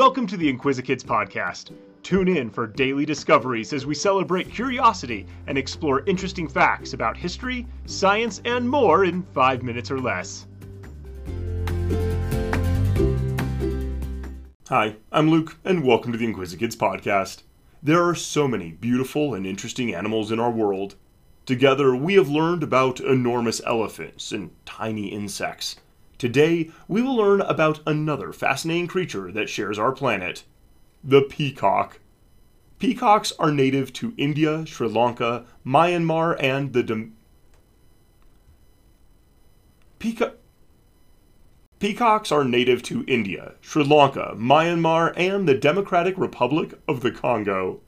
Welcome to the Inquisikids podcast. Tune in for daily discoveries as we celebrate curiosity and explore interesting facts about history, science, and more in five minutes or less. Hi, I'm Luke, and welcome to the Inquisikids podcast. There are so many beautiful and interesting animals in our world. Together, we have learned about enormous elephants and tiny insects. Today, we will learn about another fascinating creature that shares our planet the peacock. Peacocks are native to India, Sri Lanka, Myanmar, and the. Dem- Peacock. Peacocks are native to India, Sri Lanka, Myanmar, and the Democratic Republic of the Congo.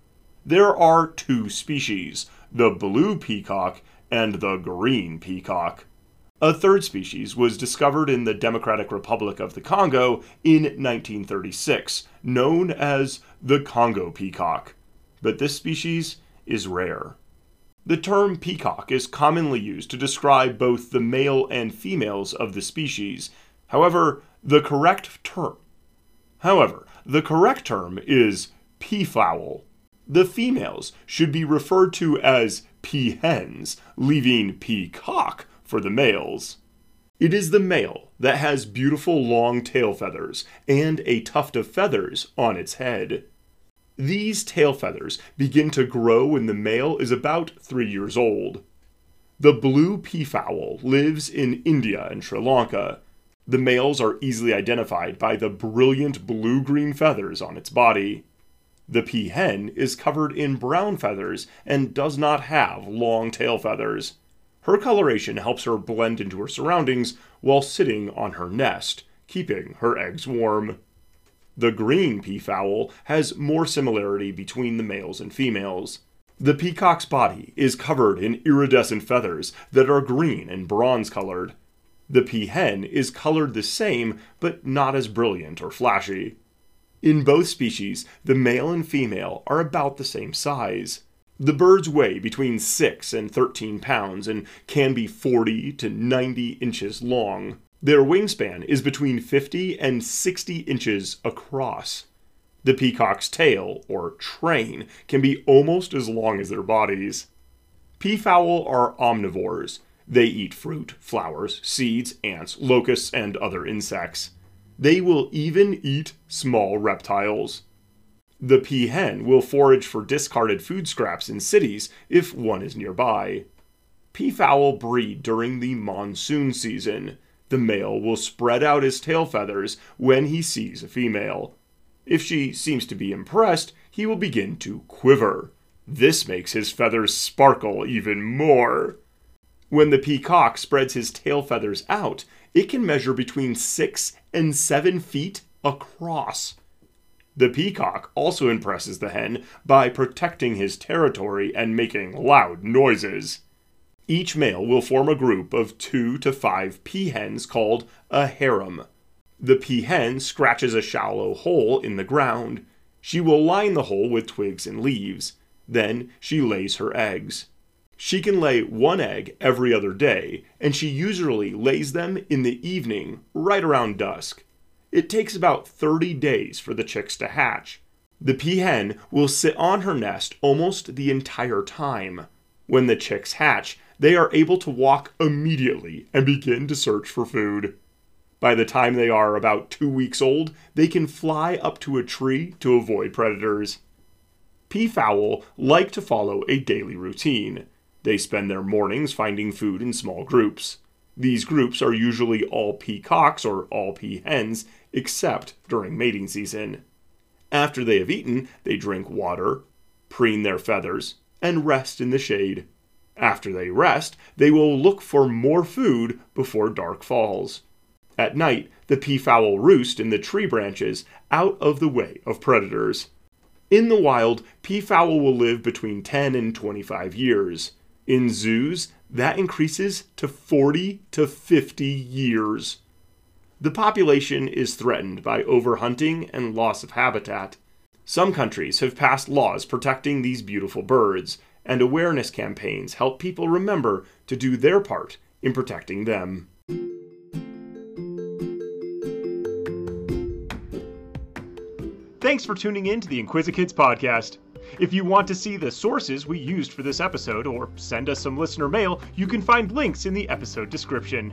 There are two species, the blue peacock and the green peacock. A third species was discovered in the Democratic Republic of the Congo in 1936, known as the Congo peacock. But this species is rare. The term peacock is commonly used to describe both the male and females of the species. However, the correct term However, the correct term is peafowl. The females should be referred to as peahens, leaving peacock for the males. It is the male that has beautiful long tail feathers and a tuft of feathers on its head. These tail feathers begin to grow when the male is about three years old. The blue peafowl lives in India and Sri Lanka. The males are easily identified by the brilliant blue green feathers on its body. The peahen is covered in brown feathers and does not have long tail feathers. Her coloration helps her blend into her surroundings while sitting on her nest, keeping her eggs warm. The green peafowl has more similarity between the males and females. The peacock's body is covered in iridescent feathers that are green and bronze colored. The peahen is colored the same, but not as brilliant or flashy. In both species, the male and female are about the same size. The birds weigh between 6 and 13 pounds and can be 40 to 90 inches long. Their wingspan is between 50 and 60 inches across. The peacock's tail, or train, can be almost as long as their bodies. Peafowl are omnivores. They eat fruit, flowers, seeds, ants, locusts, and other insects. They will even eat small reptiles. The peahen will forage for discarded food scraps in cities if one is nearby. Peafowl breed during the monsoon season. The male will spread out his tail feathers when he sees a female. If she seems to be impressed, he will begin to quiver. This makes his feathers sparkle even more. When the peacock spreads his tail feathers out, it can measure between 6 and 7 feet across. The peacock also impresses the hen by protecting his territory and making loud noises. Each male will form a group of two to five peahens called a harem. The peahen scratches a shallow hole in the ground. She will line the hole with twigs and leaves. Then she lays her eggs. She can lay one egg every other day, and she usually lays them in the evening, right around dusk. It takes about 30 days for the chicks to hatch. The peahen will sit on her nest almost the entire time. When the chicks hatch, they are able to walk immediately and begin to search for food. By the time they are about two weeks old, they can fly up to a tree to avoid predators. Peafowl like to follow a daily routine. They spend their mornings finding food in small groups. These groups are usually all peacocks or all peahens except during mating season. After they have eaten, they drink water, preen their feathers, and rest in the shade. After they rest, they will look for more food before dark falls. At night, the peafowl roost in the tree branches out of the way of predators. In the wild, peafowl will live between 10 and 25 years. In zoos, that increases to 40 to 50 years. The population is threatened by overhunting and loss of habitat. Some countries have passed laws protecting these beautiful birds, and awareness campaigns help people remember to do their part in protecting them. Thanks for tuning in to the Inquisikids podcast. If you want to see the sources we used for this episode or send us some listener mail, you can find links in the episode description.